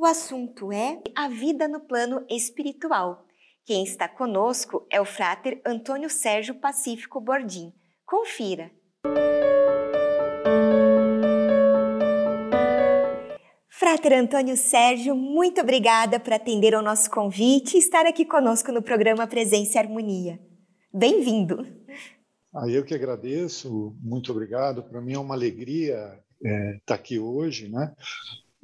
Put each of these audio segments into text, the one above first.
O assunto é a vida no plano espiritual. Quem está conosco é o frater Antônio Sérgio Pacífico Bordim. Confira! Frater Antônio Sérgio, muito obrigada por atender ao nosso convite e estar aqui conosco no programa Presença e Harmonia. Bem-vindo! Ah, eu que agradeço, muito obrigado. Para mim é uma alegria é, estar aqui hoje, né?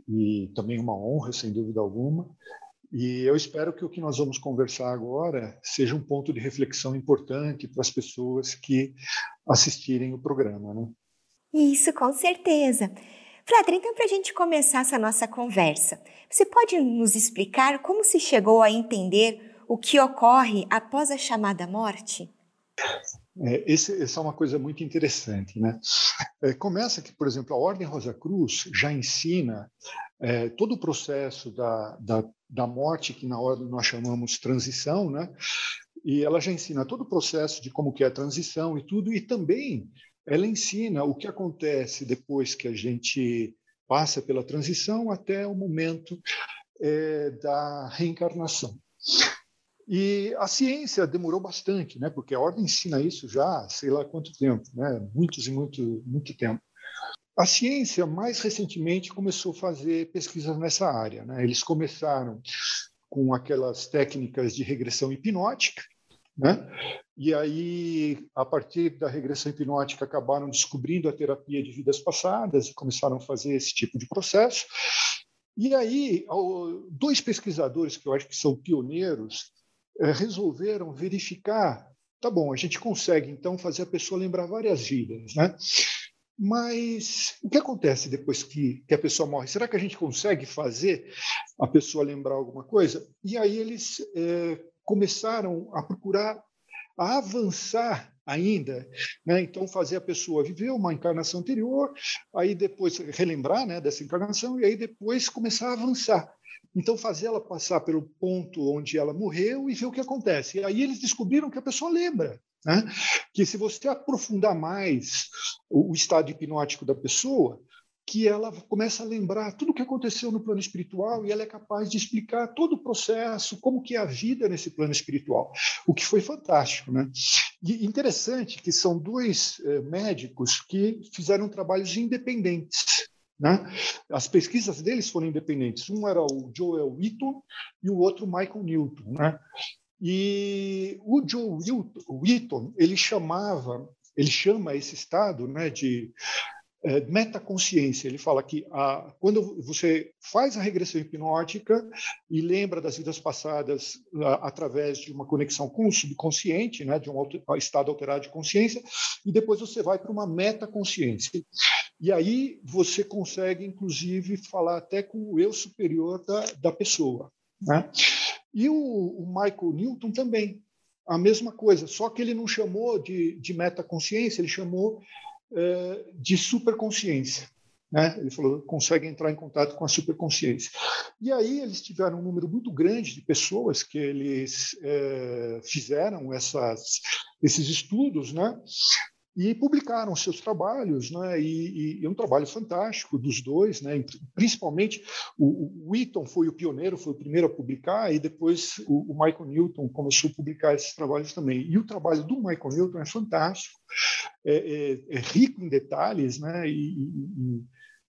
E também uma honra, sem dúvida alguma. E eu espero que o que nós vamos conversar agora seja um ponto de reflexão importante para as pessoas que assistirem o programa, né? Isso, com certeza. Frater, então, para a gente começar essa nossa conversa, você pode nos explicar como se chegou a entender o que ocorre após a chamada morte? É, esse, essa é uma coisa muito interessante, né? É, começa que, por exemplo, a Ordem Rosa Cruz já ensina é, todo o processo da, da, da morte, que na ordem nós chamamos transição, né? E ela já ensina todo o processo de como que é a transição e tudo, e também ela ensina o que acontece depois que a gente passa pela transição até o momento é, da reencarnação. E a ciência demorou bastante, né? Porque a ordem ensina isso já, sei lá quanto tempo, né? Muitos e muito, muito tempo. A ciência mais recentemente começou a fazer pesquisas nessa área. Né? Eles começaram com aquelas técnicas de regressão hipnótica, né? E aí, a partir da regressão hipnótica, acabaram descobrindo a terapia de vidas passadas e começaram a fazer esse tipo de processo. E aí, dois pesquisadores que eu acho que são pioneiros resolveram verificar. Tá bom, a gente consegue então fazer a pessoa lembrar várias vidas, né? Mas o que acontece depois que, que a pessoa morre? Será que a gente consegue fazer a pessoa lembrar alguma coisa? E aí eles é, começaram a procurar a avançar ainda, né? então fazer a pessoa viver uma encarnação anterior, aí depois relembrar né, dessa encarnação e aí depois começar a avançar. Então fazer ela passar pelo ponto onde ela morreu e ver o que acontece. E aí eles descobriram que a pessoa lembra, né? que se você aprofundar mais o estado hipnótico da pessoa, que ela começa a lembrar tudo o que aconteceu no plano espiritual e ela é capaz de explicar todo o processo, como que é a vida nesse plano espiritual, o que foi fantástico, né? E interessante que são dois eh, médicos que fizeram trabalhos independentes. Né? As pesquisas deles foram independentes. Um era o Joel Wheaton e o outro Michael Newton. Né? E o Joel Wheaton ele chamava, ele chama esse estado né, de é, metaconsciência. Ele fala que a, quando você faz a regressão hipnótica e lembra das vidas passadas a, através de uma conexão com o subconsciente, né, de um alter, estado alterado de consciência, e depois você vai para uma metaconsciência. E aí você consegue, inclusive, falar até com o eu superior da, da pessoa. Né? E o, o Michael Newton também, a mesma coisa, só que ele não chamou de, de metaconsciência, ele chamou é, de superconsciência. Né? Ele falou consegue entrar em contato com a superconsciência. E aí eles tiveram um número muito grande de pessoas que eles é, fizeram essas, esses estudos, né? E publicaram seus trabalhos, né? E, e, é um trabalho fantástico dos dois, né? Principalmente o, o foi o pioneiro, foi o primeiro a publicar, e depois o, o, Michael Newton começou a publicar esses trabalhos também. E o trabalho do Michael Newton é fantástico, é, é, é rico em detalhes, né? E,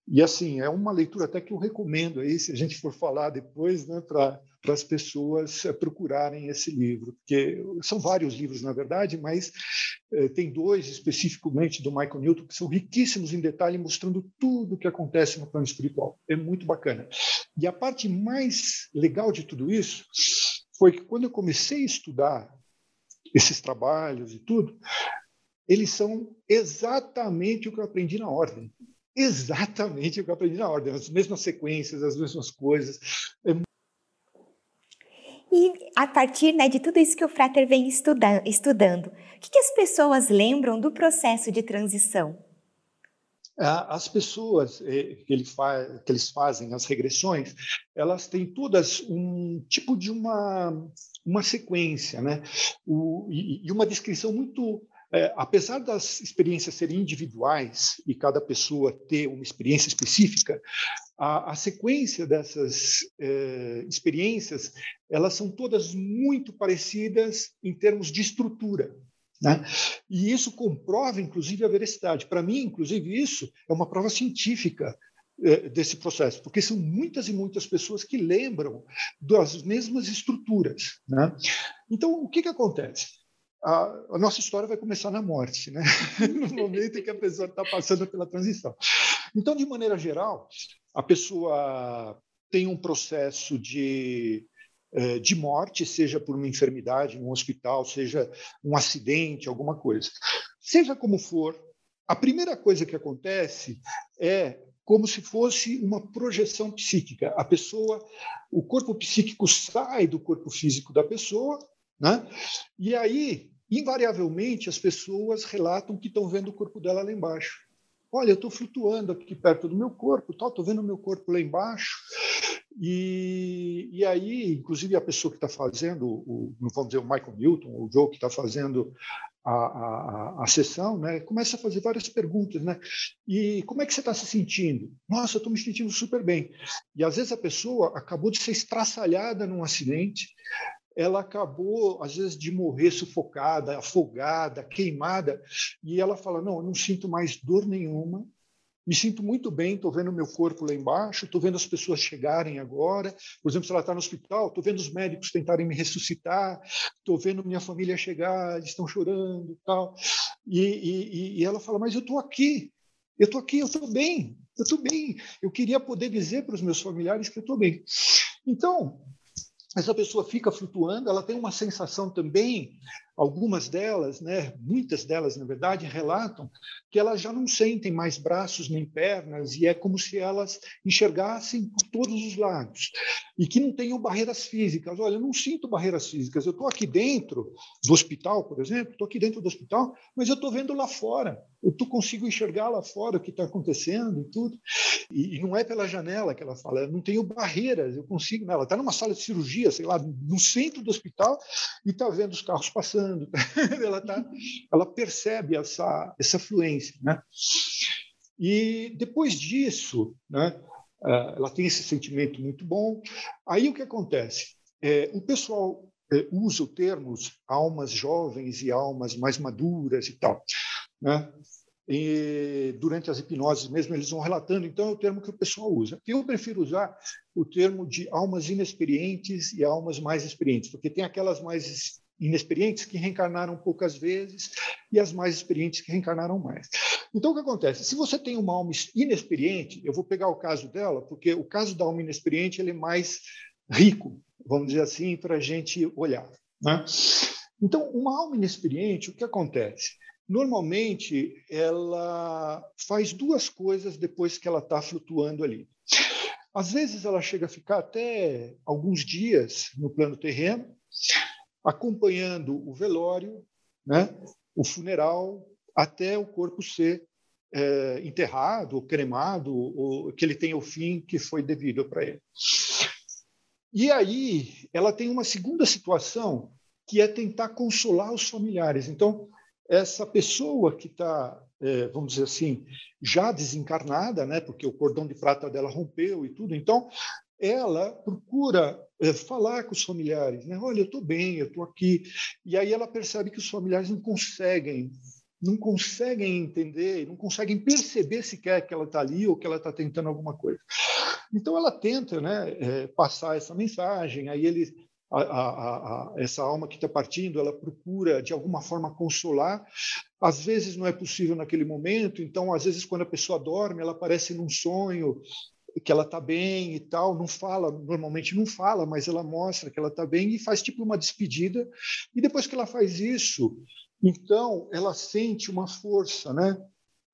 e, assim é uma leitura até que eu recomendo aí, se a gente for falar depois, né? Para para as pessoas eh, procurarem esse livro, porque são vários livros, na verdade, mas eh, tem dois especificamente do Michael Newton que são riquíssimos em detalhe, mostrando tudo o que acontece no plano espiritual. É muito bacana. E a parte mais legal de tudo isso foi que quando eu comecei a estudar esses trabalhos e tudo, eles são exatamente o que eu aprendi na ordem exatamente o que eu aprendi na ordem, as mesmas sequências, as mesmas coisas. É e a partir né, de tudo isso que o Frater vem estuda estudando, o que, que as pessoas lembram do processo de transição? As pessoas eh, que, ele que eles fazem as regressões, elas têm todas um tipo de uma, uma sequência, né? O, e, e uma descrição muito é, apesar das experiências serem individuais e cada pessoa ter uma experiência específica, a, a sequência dessas é, experiências, elas são todas muito parecidas em termos de estrutura. Né? E isso comprova, inclusive, a veracidade. Para mim, inclusive, isso é uma prova científica é, desse processo, porque são muitas e muitas pessoas que lembram das mesmas estruturas. Né? Então, o que, que acontece? A, a, nossa história vai começar na morte, né? no momento em que a pessoa está passando pela transição. Então, de maneira geral, a pessoa tem um processo de, eh, de morte, seja por uma enfermidade um hospital, seja um acidente, alguma coisa. Seja como for, a primeira coisa que acontece é como se fosse uma projeção psíquica. A pessoa, o corpo psíquico sai do corpo físico da pessoa, né? E aí, invariavelmente, as pessoas relatam que estão vendo o corpo dela lá embaixo. Olha, eu estou flutuando aqui perto do meu corpo, estou vendo o meu corpo lá embaixo. E, e aí, inclusive, a pessoa que está fazendo, o, vamos dizer, o Michael Newton, o Joe que está fazendo a, a, a, sessão, né, começa a fazer várias perguntas, né? E como é que você está se sentindo? Nossa, eu estou me sentindo super bem. E às vezes a pessoa acabou de ser estraçalhada num acidente, ela acabou, às vezes, de morrer sufocada, afogada, queimada, e ela fala: Não, eu não sinto mais dor nenhuma, me sinto muito bem, estou vendo meu corpo lá embaixo, estou vendo as pessoas chegarem agora. Por exemplo, se ela está no hospital, estou vendo os médicos tentarem me ressuscitar, estou vendo minha família chegar, eles estão chorando e tal. E, e, e ela fala: Mas eu estou aqui, eu estou aqui, eu estou bem, eu estou bem. Eu queria poder dizer para os meus familiares que eu estou bem. Então, essa pessoa fica flutuando, ela tem uma sensação também algumas delas, né, muitas delas, na verdade, relatam que elas já não sentem mais braços nem pernas e é como se elas enxergassem por todos os lados e que não tenham barreiras físicas. Olha, eu não sinto barreiras físicas. Eu estou aqui dentro do hospital, por exemplo, estou aqui dentro do hospital, mas eu estou vendo lá fora. Eu tô, consigo enxergar lá fora o que está acontecendo e tudo. E, e, não é pela janela que ela fala, eu não tenho barreiras, eu consigo. Né? Ela está numa sala de cirurgia, sei lá, no centro do hospital e está vendo os carros passando ela, tá, ela percebe essa, essa fluência. Né? E depois disso, né, eh, ela tem esse sentimento muito bom. Aí o que acontece? É, o pessoal é, usa o termo almas jovens e almas mais maduras e tal. Né? E durante as hipnoses mesmo eles vão relatando, então é o termo que o pessoal usa. Eu prefiro usar o termo de almas inexperientes e almas mais experientes, porque tem aquelas mais inexperientes que reencarnaram poucas vezes e as mais experientes que reencarnaram mais. Então, o que acontece? Se você tem uma alma inexperiente, eu vou pegar o caso dela, porque o caso da alma inexperiente ele é mais rico, vamos dizer assim, para a gente olhar. Né? Então, uma alma inexperiente, o que acontece? Normalmente, ela faz duas coisas depois que ela está flutuando ali. Às vezes, ela chega a ficar até alguns dias no plano terreno, acompanhando o velório, né, o funeral, até o corpo ser é, enterrado, cremado, ou que ele tenha o fim que foi devido para ele. E aí ela tem uma segunda situação que é tentar consolar os familiares. Então, essa pessoa que está, é, vamos dizer assim, já desencarnada, né, porque o cordão de prata dela rompeu e tudo, então ela procura é, falar com os familiares, né? Olha, eu estou bem, eu estou aqui. E aí ela percebe que os familiares não conseguem, não conseguem entender, não conseguem perceber sequer que ela está ali ou que ela está tentando alguma coisa. Então ela tenta, né, é, passar essa mensagem. Aí ele, a, a, a, essa alma que está partindo, ela procura de alguma forma consolar. Às vezes não é possível naquele momento. Então, às vezes quando a pessoa dorme, ela aparece num sonho que ela está bem e tal, não fala, normalmente não fala, mas ela mostra que ela está bem e faz tipo uma despedida. E depois que ela faz isso, então ela sente uma força, né?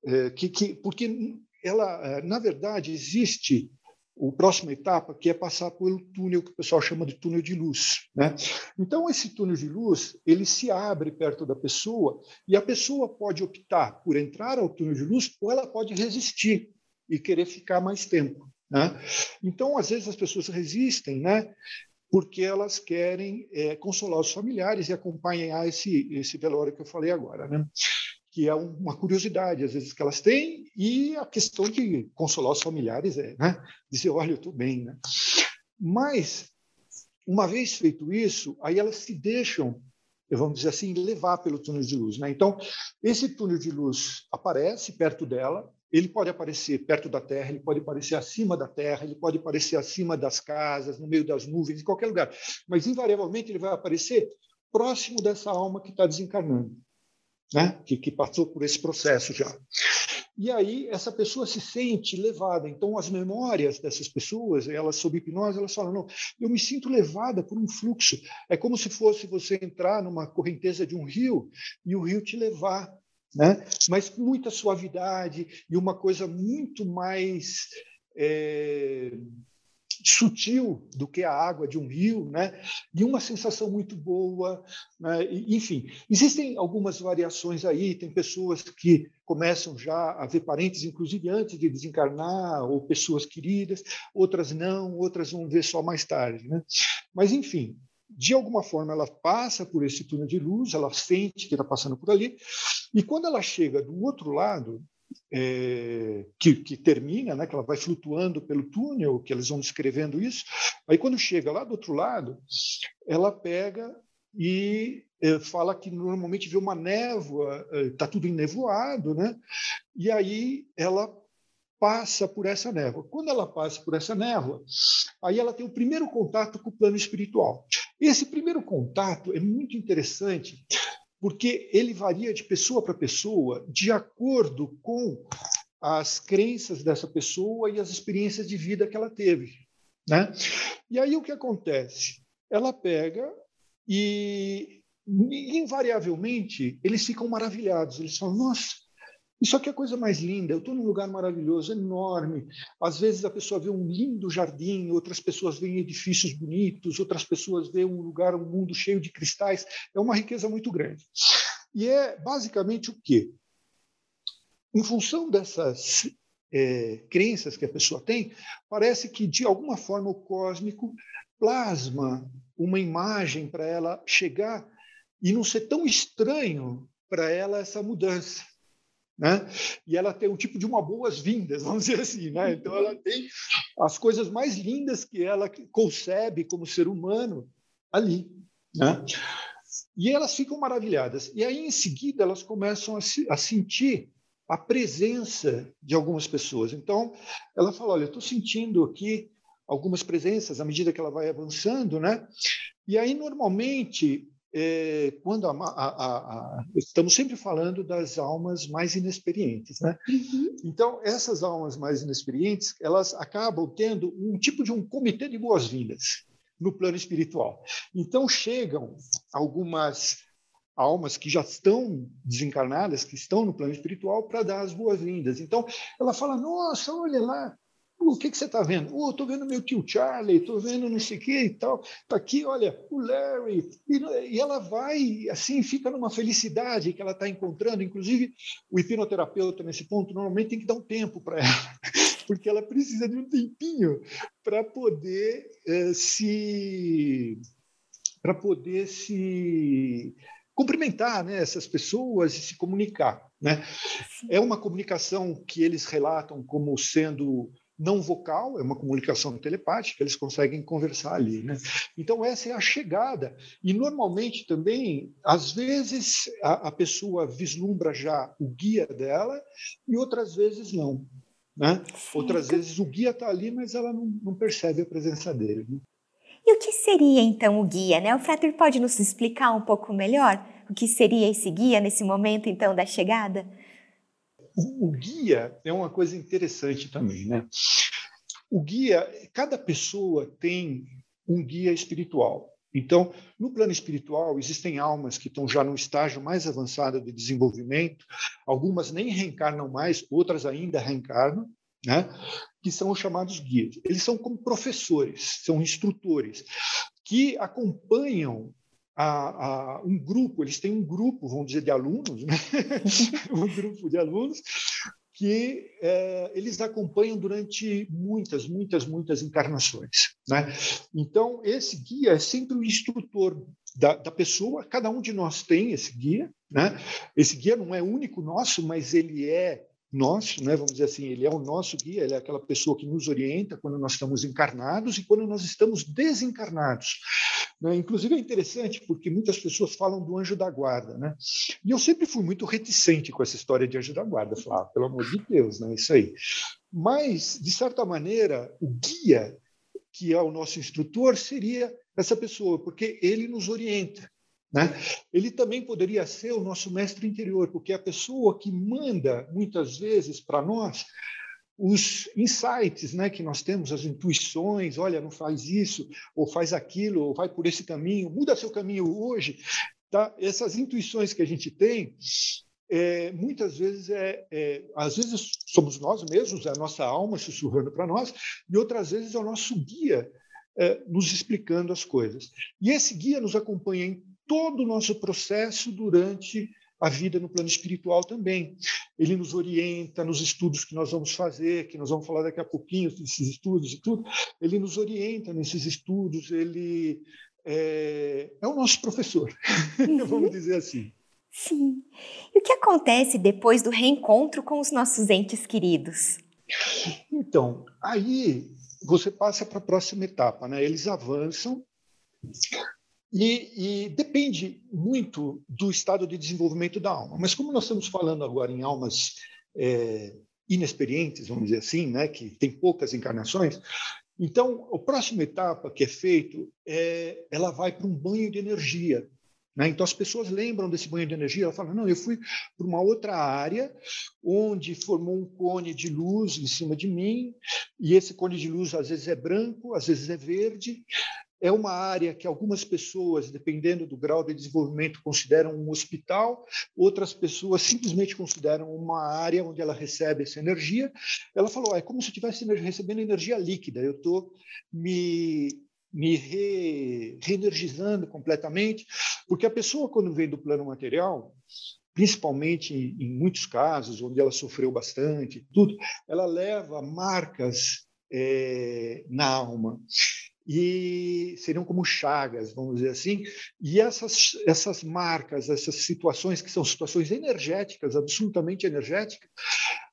É, que, que, porque ela, é, na verdade, existe o próxima etapa que é passar pelo túnel que o pessoal chama de túnel de luz, né? Então esse túnel de luz ele se abre perto da pessoa e a pessoa pode optar por entrar ao túnel de luz ou ela pode resistir e querer ficar mais tempo. Né? Então, às vezes, as pessoas resistem, né? porque elas querem é, consolar os familiares e acompanhar esse, esse velório que eu falei agora. Né? que é uma curiosidade, às vezes, que elas têm, e a questão de consolar os familiares é né? dizer: olha, eu estou bem. Né? Mas, uma vez feito isso, aí elas se deixam, vamos dizer assim, levar pelo túnel de luz. Né? Então, esse túnel de luz aparece perto dela, ele pode aparecer perto da Terra, ele pode aparecer acima da Terra, ele pode aparecer acima das casas, no meio das nuvens, em qualquer lugar. Mas, invariavelmente, ele vai aparecer próximo dessa alma que está desencarnando, né? que, que passou por esse processo já. E aí essa pessoa se sente levada. Então as memórias dessas pessoas, elas sob hipnose, elas falam: não, eu me sinto levada por um fluxo. É como se fosse você entrar numa correnteza de um rio e o rio te levar né? mas muita suavidade e uma coisa muito mais é, sutil do que a água de um rio, né? e uma sensação muito boa. Né? enfim, existem algumas variações aí, tem pessoas que começam já a ver parentes, inclusive antes de desencarnar, ou pessoas queridas, outras não, outras vão ver só mais tarde. Né? Mas, enfim, de alguma forma ela passa por esse túnel de luz, ela sente que está passando por ali, e quando ela chega do outro lado, é, que, que, termina, né, que ela vai flutuando pelo túnel, que eles vão descrevendo isso, aí quando chega lá do outro lado, ela pega e é, fala que normalmente vê uma névoa, está é, tudo enevoado, né? E aí ela passa por essa névoa. Quando ela passa por essa névoa, aí ela tem o primeiro contato com o plano espiritual. Esse primeiro contato é muito interessante, porque ele varia de pessoa para pessoa de acordo com as crenças dessa pessoa e as experiências de vida que ela teve, né? E aí o que acontece? Ela pega e invariavelmente eles ficam maravilhados, eles falam: "Nossa, isso aqui é a coisa mais linda. Eu estou num lugar maravilhoso, enorme. Às vezes a pessoa vê um lindo jardim, outras pessoas veem edifícios bonitos, outras pessoas veem um lugar, um mundo cheio de cristais. É uma riqueza muito grande. E é basicamente o quê? Em função dessas é, crenças que a pessoa tem, parece que de alguma forma o cósmico plasma uma imagem para ela chegar e não ser tão estranho para ela essa mudança. Né? E ela tem um tipo de uma boas-vindas, vamos dizer assim. Né? Então, ela tem as coisas mais lindas que ela concebe como ser humano ali. Né? E elas ficam maravilhadas. E aí, em seguida, elas começam a, se, a sentir a presença de algumas pessoas. Então, ela fala: Olha, eu estou sentindo aqui algumas presenças à medida que ela vai avançando, né? E aí, normalmente, é, quando a, a, a, estamos sempre falando das almas mais inexperientes, né? Uhum. Então essas almas mais inexperientes elas acabam tendo um tipo de um comitê de boas-vindas no plano espiritual. Então chegam algumas almas que já estão desencarnadas, que estão no plano espiritual, para dar as boas-vindas. Então ela fala: Nossa, olha lá, o que, que você está vendo? Oh, estou vendo meu tio Charlie, estou vendo não sei o que e tal. Está aqui, olha, o Larry. E, e, ela vai, assim, fica numa felicidade que ela está encontrando. Inclusive, o hipnoterapeuta, nesse ponto, normalmente tem que dar um tempo para ela, porque ela precisa de um tempinho para poder uh, se. para poder se cumprimentar né, essas pessoas e se comunicar. Né? É uma comunicação que eles relatam como sendo não vocal, é uma comunicação telepática, eles conseguem conversar ali. Né? Então, essa é a chegada. E, normalmente, também, às vezes, a, a pessoa vislumbra já o guia dela e outras vezes não. Né? Outras vezes o guia está ali, mas ela não, não, percebe a presença dele. Né? E o que seria então o guia? Né? O Frater pode nos explicar um pouco melhor o que seria esse guia nesse momento então da chegada? O, guia é uma coisa interessante também, né? O guia, cada pessoa tem um guia espiritual. Então, no plano espiritual, existem almas que estão já no estágio mais avançado de desenvolvimento, algumas nem reencarnam mais, outras ainda reencarnam, né? que são os chamados guias. Eles são como professores, são instrutores, que acompanham a, a, um grupo, eles têm um grupo, vamos dizer, de alunos, né? um grupo de alunos que é, eles acompanham durante muitas, muitas, muitas encarnações. Né? Então, esse guia é sempre o instrutor da, da, pessoa, cada um de nós tem esse guia. Né? Esse guia não é único nosso, mas ele é nosso, né? vamos dizer assim, ele é o nosso guia, ele é aquela pessoa que nos orienta quando nós estamos encarnados e quando nós estamos desencarnados. Né? Inclusive é interessante porque muitas pessoas falam do anjo da guarda, né? E eu sempre fui muito reticente com essa história de anjo da guarda, falar, ah, pelo amor de Deus, né? Isso aí. Mas de certa maneira, o guia que é o nosso instrutor seria essa pessoa, porque ele nos orienta. Né? Ele também poderia ser o nosso mestre interior, porque é a pessoa que manda, muitas vezes, para nós os insights né, que nós temos, as intuições, olha, não faz isso, ou faz aquilo, ou vai por esse caminho, muda seu caminho hoje. Tá? Essas intuições que a gente tem, é, muitas vezes, é, é, às vezes somos nós mesmos, é a nossa alma sussurrando para nós, e outras vezes é o nosso guia é, nos explicando as coisas. E esse guia nos acompanha em todo o nosso processo durante a vida no plano espiritual também. Ele nos orienta nos estudos que nós vamos fazer, que nós vamos falar daqui a pouquinho desses estudos e tudo. Ele nos orienta nesses estudos, ele é, é o nosso professor, uhum. vamos dizer assim. Sim. E o que acontece depois do reencontro com os nossos entes queridos? Então, aí você passa para a próxima etapa, né? Eles avançam e, e, depende muito do estado de desenvolvimento da alma. Mas como nós estamos falando agora em almas é, inexperientes, vamos dizer assim, né, que tem poucas encarnações, então a próxima etapa que é feito é ela vai para um banho de energia. Né? Então as pessoas lembram desse banho de energia, ela fala, não, eu fui para uma outra área onde formou um cone de luz em cima de mim e esse cone de luz às vezes é branco, às vezes é verde é uma área que algumas pessoas, dependendo do grau de desenvolvimento, consideram um hospital, outras pessoas simplesmente consideram uma área onde ela recebe essa energia. Ela falou: ah, é como se eu estivesse recebendo energia líquida, eu estou me me re, reenergizando completamente, porque a pessoa, quando vem do plano material, principalmente em, muitos casos, onde ela sofreu bastante, tudo, ela leva marcas é, na alma e seriam como chagas, vamos dizer assim. E essas, essas marcas, essas situações que são situações energéticas, absolutamente energéticas,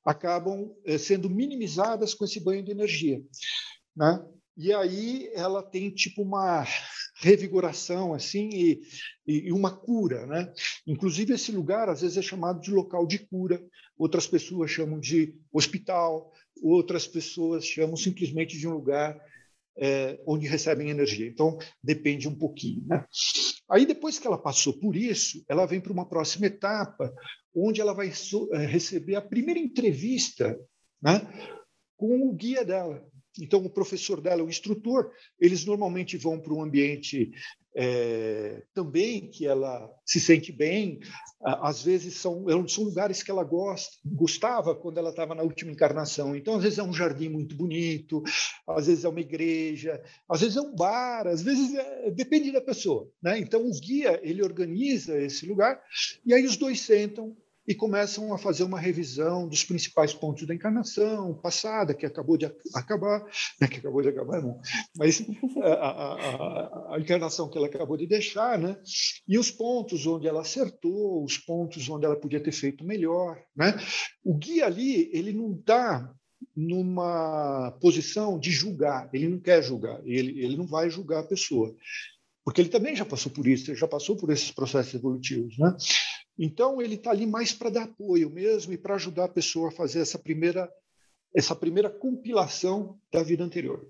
acabam eh, sendo minimizadas com esse banho de energia, né? E aí ela tem tipo uma revigoração assim e, e, uma cura, né? Inclusive esse lugar às vezes é chamado de local de cura, outras pessoas chamam de hospital, outras pessoas chamam simplesmente de um lugar é, onde recebem energia. Então, depende um pouquinho. Né? Aí, depois que ela passou por isso, ela vem para uma próxima etapa, onde ela vai é, receber a primeira entrevista né, com o guia dela. Então, o professor dela, o instrutor, eles normalmente vão para um ambiente é, também que ela se sente bem. Às vezes são, são lugares que ela gosta, gostava quando ela estava na última encarnação. Então, às vezes é um jardim muito bonito, às vezes é uma igreja, às vezes é um bar, às vezes é, depende da pessoa. Né? Então, o guia ele organiza esse lugar e aí os dois sentam e começam a fazer uma revisão dos principais pontos da encarnação passada, que acabou de acabar, né, que acabou de acabar, não, mas a, a, a, encarnação que ela acabou de deixar, né, e os pontos onde ela acertou, os pontos onde ela podia ter feito melhor. Né. O guia ali, ele não está numa posição de julgar, ele não quer julgar, ele, ele não vai julgar a pessoa, porque ele também já passou por isso, ele já passou por esses processos evolutivos. Né? Então, ele está ali mais para dar apoio mesmo e para ajudar a pessoa a fazer essa primeira, essa primeira compilação da vida anterior.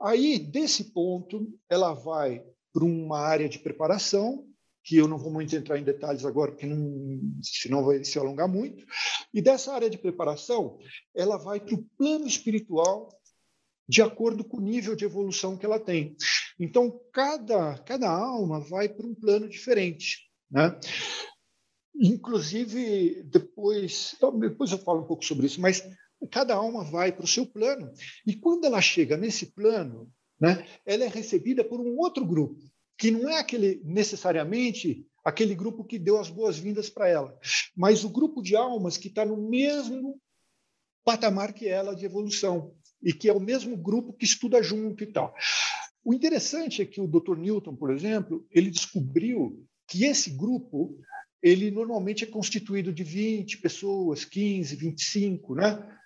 Aí, desse ponto, ela vai para uma área de preparação, que eu não vou muito entrar em detalhes agora, porque não, senão vai se alongar muito. E dessa área de preparação, ela vai para o plano espiritual de acordo com o nível de evolução que ela tem. Então, cada, cada alma vai para um plano diferente. Né? Inclusive, depois, depois eu falo um pouco sobre isso, mas cada alma vai para o seu plano, e quando ela chega nesse plano, né, ela é recebida por um outro grupo, que não é aquele necessariamente aquele grupo que deu as boas-vindas para ela, mas o grupo de almas que está no mesmo patamar que ela de evolução e que é o mesmo grupo que estuda junto e tal. O interessante é que o Dr. Newton, por exemplo, ele descobriu que esse grupo ele normalmente é constituído de 20 pessoas, 15, 25, né?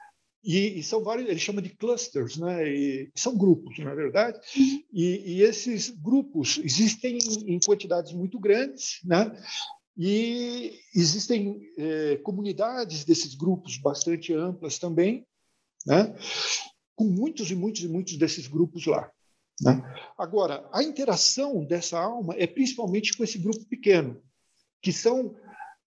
E, e, são vários, ele chama de clusters, né? E são grupos, na é verdade. E, e, esses grupos existem em quantidades muito grandes, né? E existem é, comunidades desses grupos bastante amplas também, né? Com muitos e muitos e muitos desses grupos lá. Né? Agora, a interação dessa alma é principalmente com esse grupo pequeno, que são,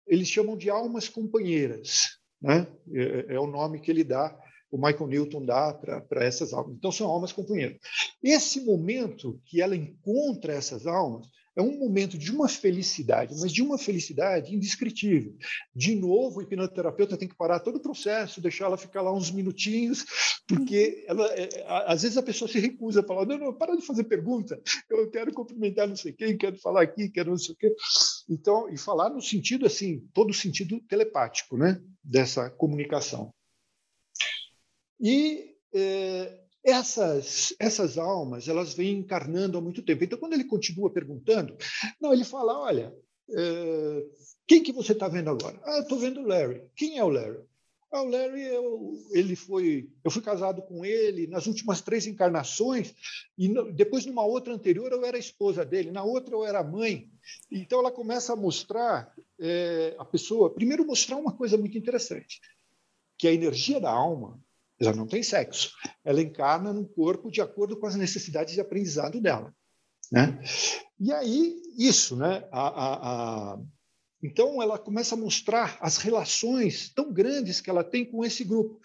eles chamam de almas companheiras, né? é, é o nome que ele dá o Michael Newton dá para essas almas. Então, são almas companheiras. Esse momento que ela encontra essas almas é um momento de uma felicidade, mas de uma felicidade indescritível. De novo, o hipnoterapeuta tem que parar todo o processo, deixar ela ficar lá uns minutinhos, porque ela, é, às vezes a pessoa se recusa a falar: não, não, para de fazer pergunta, eu quero cumprimentar não sei quem, quero falar aqui, quero não sei o quê. Então, e falar no sentido assim, todo o sentido telepático, né, dessa comunicação. E é, essas, essas almas, elas vêm encarnando há muito tempo. Então, quando ele continua perguntando, não, ele fala, olha, é, quem que você está vendo agora? Ah, estou vendo o Larry. Quem é o Larry? Ah, o Larry, eu, ele foi, eu fui casado com ele nas últimas três encarnações e no, depois numa outra anterior eu era esposa dele, na outra eu era mãe. Então ela começa a mostrar é, a pessoa, primeiro mostrar uma coisa muito interessante, que a energia da alma ela não tem sexo. Ela encarna no corpo de acordo com as necessidades de aprendizado dela. Né? E aí, isso, né? A, a, a... Então, ela começa a mostrar as relações tão grandes que ela tem com esse grupo.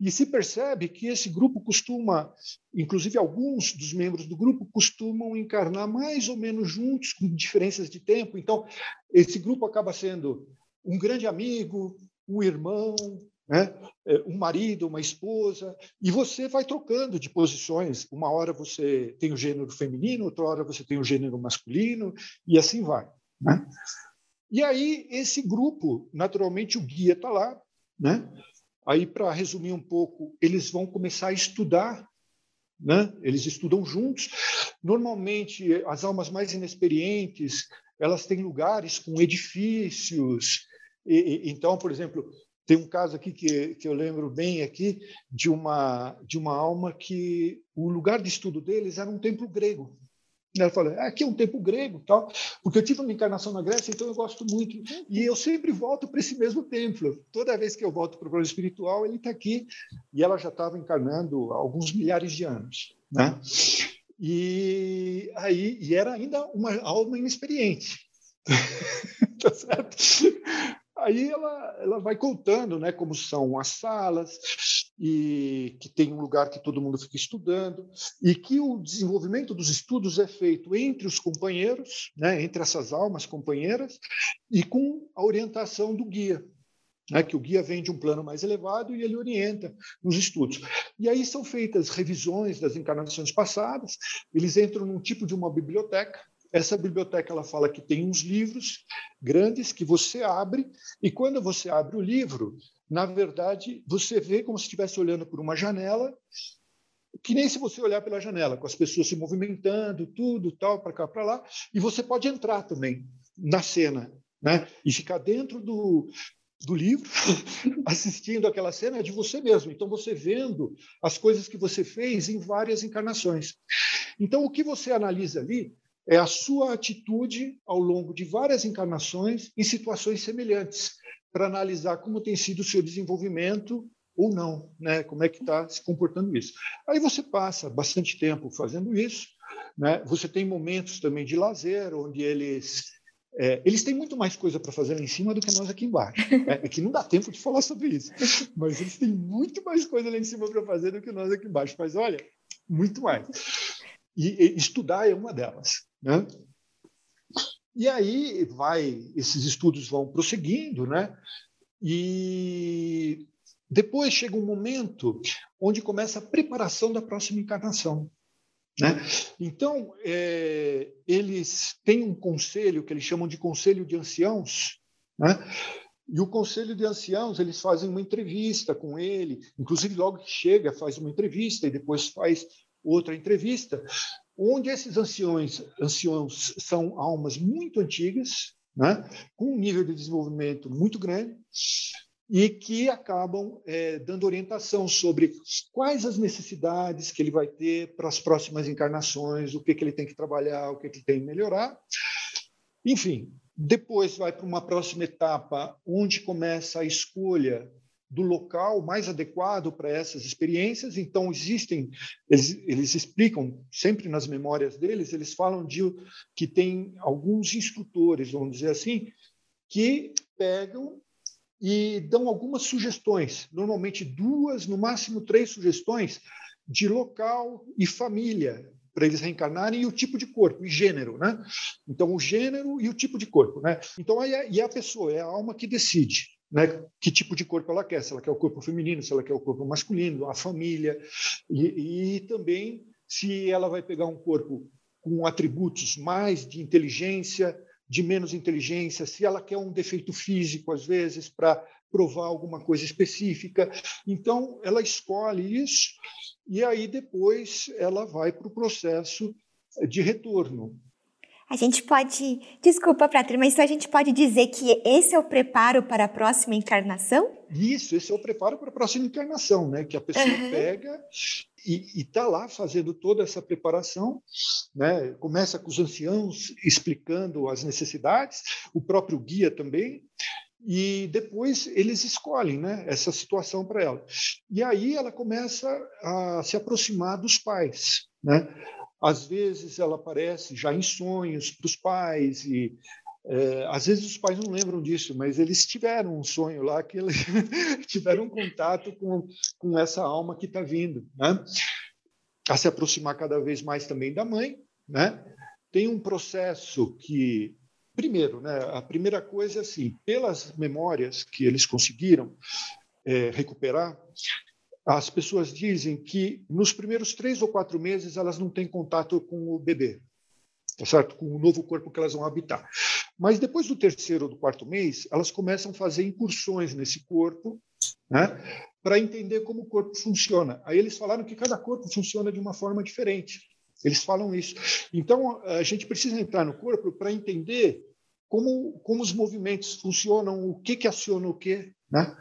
E se percebe que esse grupo costuma, inclusive alguns dos membros do grupo, costumam encarnar mais ou menos juntos, com diferenças de tempo. Então, esse grupo acaba sendo um grande amigo, um irmão, né? É, um marido, uma esposa, e você vai trocando de posições. Uma hora você tem o gênero feminino, outra hora você tem o gênero masculino, e assim vai. Né? E aí, esse grupo, naturalmente, o guia está lá. Né? Aí, para resumir um pouco, eles vão começar a estudar. Né? Eles estudam juntos. Normalmente, as almas mais inexperientes, elas têm lugares com edifícios. E, então, por exemplo, tem um caso aqui que, que eu lembro bem aqui de uma de uma alma que o lugar de estudo deles era um templo grego. Ela falou, aqui é um templo grego, tal, porque eu tive uma encarnação na Grécia, então eu gosto muito. E eu sempre volto para esse mesmo templo. Toda vez que eu volto para o plano espiritual, ele está aqui. E ela já estava encarnando há alguns milhares de anos. Né? E aí e era ainda uma alma inexperiente. tá certo? Aí ela, ela vai contando né, como são as salas, e que tem um lugar que todo mundo fica estudando, e que o desenvolvimento dos estudos é feito entre os companheiros, né, entre essas almas companheiras, e com a orientação do guia. Né, que o guia vem de um plano mais elevado e ele orienta nos estudos. E aí são feitas revisões das encarnações passadas, eles entram num tipo de uma biblioteca, essa biblioteca ela fala que tem uns livros grandes que você abre e quando você abre o livro, na verdade, você vê como se estivesse olhando por uma janela, que nem se você olhar pela janela, com as pessoas se movimentando, tudo, tal, para cá, para lá, e você pode entrar também na cena, né? E ficar dentro do, do livro, assistindo aquela cena de você mesmo. Então, você vendo as coisas que você fez em várias encarnações. Então, o que você analisa ali é a sua atitude ao longo de várias encarnações em situações semelhantes, para analisar como tem sido o seu desenvolvimento ou não, né? Como é que está se comportando isso? Aí você passa bastante tempo fazendo isso, né? Você tem momentos também de lazer, onde eles é, eles têm muito mais coisa para fazer lá em cima do que nós aqui embaixo. É, é, que não dá tempo de falar sobre isso, mas eles têm muito mais coisa lá em cima para fazer do que nós aqui embaixo. Mas olha, muito mais. E, estudar é uma delas. Né? E aí vai, esses estudos vão prosseguindo, né? E depois chega um momento onde começa a preparação da próxima encarnação. Né? Então, é, eles têm um conselho que eles chamam de conselho de anciãos, né? E o conselho de anciãos, eles fazem uma entrevista com ele, inclusive logo que chega, faz uma entrevista e depois faz outra entrevista, onde esses anciões, anciãos são almas muito antigas, né, com um nível de desenvolvimento muito grande, e que acabam é, dando orientação sobre quais as necessidades que ele vai ter para as próximas encarnações, o que, que ele tem que trabalhar, o que, que ele tem que melhorar. Enfim, depois vai para uma próxima etapa, onde começa a escolha do local mais adequado para essas experiências. Então, existem, eles, eles, explicam sempre nas memórias deles, eles falam de que tem alguns instrutores, vamos dizer assim, que pegam e dão algumas sugestões, normalmente duas, no máximo três sugestões de local e família para eles reencarnarem e o tipo de corpo e gênero, né? Então o gênero e o tipo de corpo, né? Então aí é, e a pessoa é a alma que decide né, que tipo de corpo ela quer, se ela quer o corpo feminino, se ela quer o corpo masculino, a família, e, e também se ela vai pegar um corpo com atributos mais de inteligência, de menos inteligência, se ela quer um defeito físico, às vezes, para provar alguma coisa específica. Então, ela escolhe isso e aí depois ela vai para o processo de retorno. A gente pode, desculpa, Pratri, mas a gente pode dizer que esse é o preparo para a próxima encarnação? Isso, esse é o preparo para a próxima encarnação, né? Que a pessoa uhum. pega e está lá fazendo toda essa preparação, né? Começa com os anciãos explicando as necessidades, o próprio guia também, e depois eles escolhem né, essa situação para ela. E aí ela começa a se aproximar dos pais. Né? Às vezes ela aparece já em sonhos para os pais e é, às vezes os pais não lembram disso, mas eles tiveram um sonho lá que eles tiveram um contato com, com essa alma que está vindo, né? A se aproximar cada vez mais também da mãe, né? Tem um processo que, primeiro, né? A primeira coisa é assim, pelas memórias que eles conseguiram é, recuperar, as pessoas dizem que nos primeiros três ou quatro meses elas não têm contato com o bebê, tá certo? Com o novo corpo que elas vão habitar. Mas depois do terceiro ou do quarto mês, elas começam a fazer incursões nesse corpo, né? Para entender como o corpo funciona. Aí eles falaram que cada corpo funciona de uma forma diferente. Eles falam isso. Então a gente precisa entrar no corpo para entender como, como os movimentos funcionam, o que que aciona o que, né?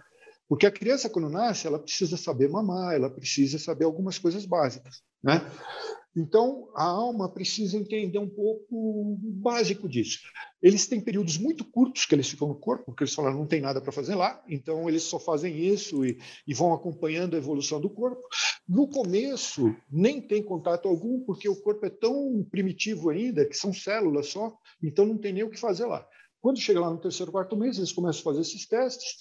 Porque a criança, quando nasce, ela precisa saber mamar, ela precisa saber algumas coisas básicas, né? Então, a alma precisa entender um pouco o básico disso. Eles têm períodos muito curtos que eles ficam no corpo, porque eles falam não tem nada para fazer lá, então eles só fazem isso e, e, vão acompanhando a evolução do corpo. No começo, nem tem contato algum, porque o corpo é tão primitivo ainda, que são células só, então não tem nem o que fazer lá. Quando chega lá no terceiro, quarto mês, eles começam a fazer esses testes,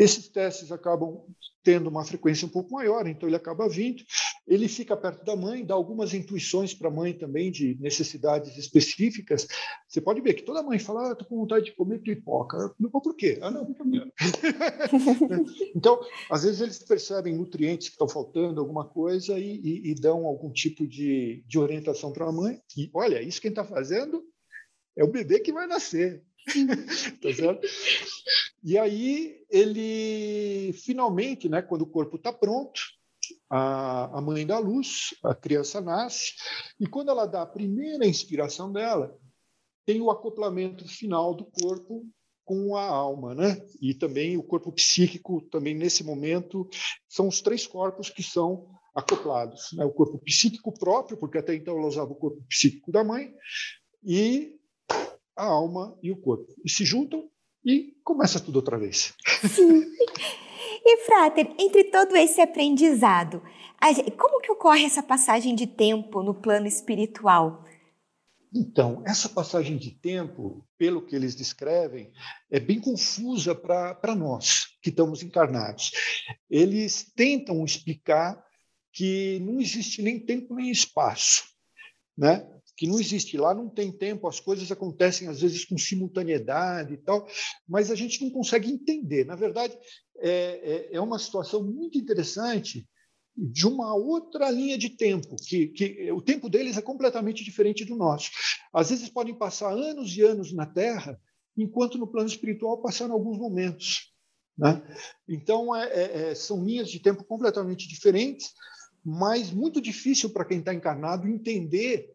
esses testes acabam tendo uma frequência um pouco maior, então ele acaba vindo, ele fica perto da mãe, dá algumas intuições para a mãe também de necessidades específicas. Você pode ver que toda mãe fala, ah, estou com vontade de comer pipoca. Não, por quê? Ah, não, então, às vezes eles percebem nutrientes que estão faltando, alguma coisa, e, e, e dão algum tipo de, de orientação para a mãe. E olha, isso quem está fazendo é o bebê que vai nascer. tá certo? E aí ele finalmente, né, quando o corpo está pronto, a, a mãe dá luz, a criança nasce, e quando ela dá a primeira inspiração dela, tem o acoplamento final do corpo com a alma, né? E também o corpo psíquico, também nesse momento, são os três corpos que são acoplados, né? O corpo psíquico próprio, porque até então ela usava o corpo psíquico da mãe, e a alma e o corpo. E se juntam e começa tudo outra vez. Sim. E, Frater, entre todo esse aprendizado, como que ocorre essa passagem de tempo no plano espiritual? Então, essa passagem de tempo, pelo que eles descrevem, é bem confusa para nós que estamos encarnados. Eles tentam explicar que não existe nem tempo nem espaço, né? Que não existe. Lá não tem tempo, as coisas acontecem às vezes com simultaneidade e tal, mas a gente não consegue entender. Na verdade, é, é, é uma situação muito interessante de uma outra linha de tempo, que, que o tempo deles é completamente diferente do nosso. Às vezes podem passar anos e anos na Terra enquanto no plano espiritual passaram alguns momentos. Né? Então, é, é, é são linhas de tempo completamente diferentes, mas muito difícil para quem está encarnado entender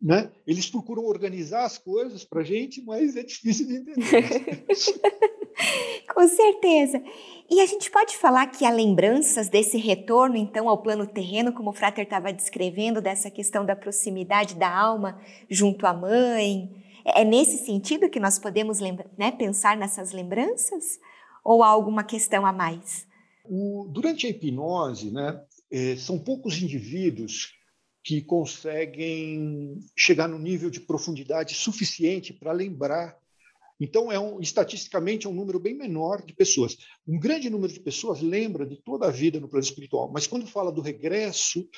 né? Eles procuram organizar as coisas para a gente, mas é difícil de entender. Com certeza. E a gente pode falar que há lembranças desse retorno, então, ao plano terreno, como o Frater estava descrevendo, dessa questão da proximidade da alma junto à mãe. É nesse sentido que nós podemos né, pensar nessas lembranças? Ou há alguma questão a mais? O, durante a hipnose, né, é, são poucos indivíduos que conseguem chegar no nível de profundidade suficiente para lembrar então, é um, estatisticamente, é um número bem menor de pessoas. Um grande número de pessoas lembra de toda a vida no plano espiritual, mas quando fala do regresso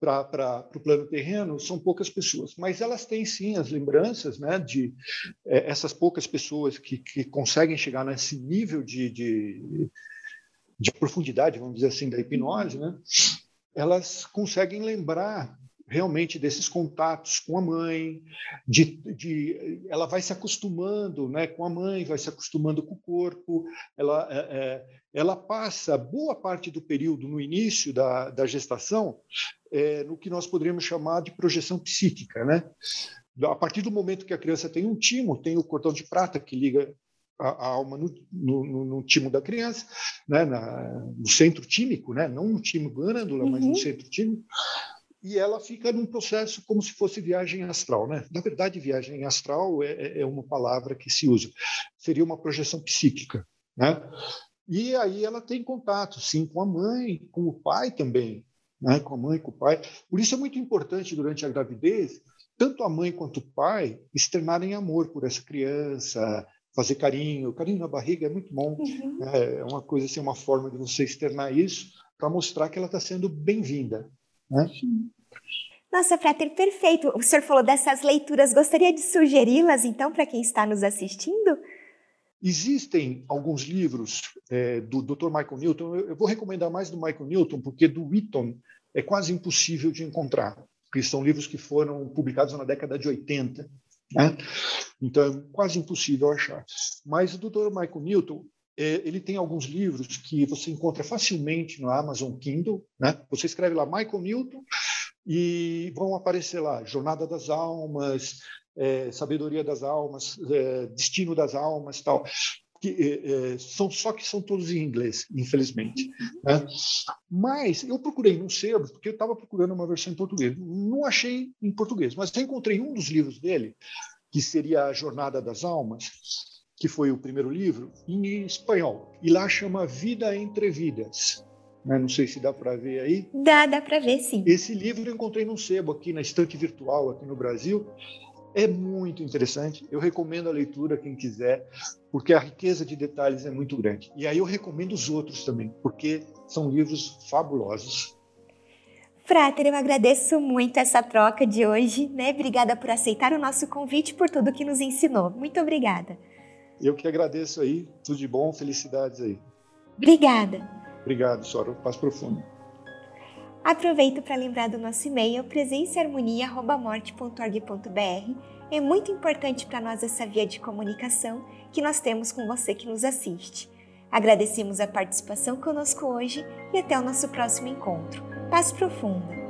para o plano terreno, são poucas pessoas. Mas elas têm, sim, as lembranças né, de é, essas poucas pessoas que, que conseguem chegar nesse nível de, de, de profundidade, vamos dizer assim, da hipnose, né? Elas conseguem lembrar realmente desses contatos com a mãe, de, de, ela vai se acostumando né, com a mãe, vai se acostumando com o corpo, ela, é, é, ela passa boa parte do período no início da, da gestação é, no que nós poderíamos chamar de projeção psíquica. Né? A partir do momento que a criança tem um timo, tem o cordão de prata que liga a, a alma no, no, no, timo da criança, né? Na, no centro tímico, né? não no timo glândula, uhum. mas no uhum. centro tímico, e ela fica num processo como se fosse viagem astral. Né? Na verdade, viagem astral é, é, é uma palavra que se usa. Seria uma projeção psíquica. Né? E aí ela tem contato, sim, com a mãe, com o pai também, né? com a mãe, com o pai. Por isso é muito importante, durante a gravidez, tanto a mãe quanto o pai externarem amor por essa criança, fazer carinho. Carinho na barriga é muito bom. Uhum. Né? É uma coisa assim, uma forma de você externar isso para mostrar que ela está sendo bem-vinda. Né? Nossa, Frater, perfeito. O senhor falou dessas leituras. Gostaria de sugeri-las, então, para quem está nos assistindo? Existem alguns livros é, do Dr. Michael Newton. Eu, vou recomendar mais do Michael Newton, porque do Wheaton é quase impossível de encontrar, porque são livros que foram publicados na década de 80. Né? Então, é quase impossível achar. Mas o Dr. Michael Newton é, ele tem alguns livros que você encontra facilmente no Amazon Kindle. Né? Você escreve lá Michael Newton e vão aparecer lá Jornada das Almas, é, Sabedoria das Almas, é, Destino das Almas, tal. Que, é, é são só que são todos em inglês, infelizmente. Né? Mas eu procurei no sebo porque eu estava procurando uma versão em português. Não achei em português, mas encontrei um dos livros dele que seria a Jornada das Almas que foi o primeiro livro, em espanhol. E lá chama Vida entre Vidas. Né? Não sei se dá para ver aí. Dá, dá para ver sim. Esse livro eu encontrei num sebo aqui na estante virtual, aqui no Brasil. É muito interessante. Eu recomendo a leitura quem quiser, porque a riqueza de detalhes é muito grande. E aí eu recomendo os outros também, porque são livros fabulosos. Frater, eu agradeço muito essa troca de hoje, né? Obrigada por aceitar o nosso convite, por tudo que nos ensinou. Muito obrigada. Eu que agradeço aí, tudo de bom, felicidades aí. Obrigada. Obrigado, Sora, paz profundo. Aproveito para lembrar do nosso e-mail presençaharmonia@morte.org.br. É muito importante para nós essa via de comunicação que nós temos com você que nos assiste. Agradecemos a participação conosco hoje e até o nosso próximo encontro. Paz profunda.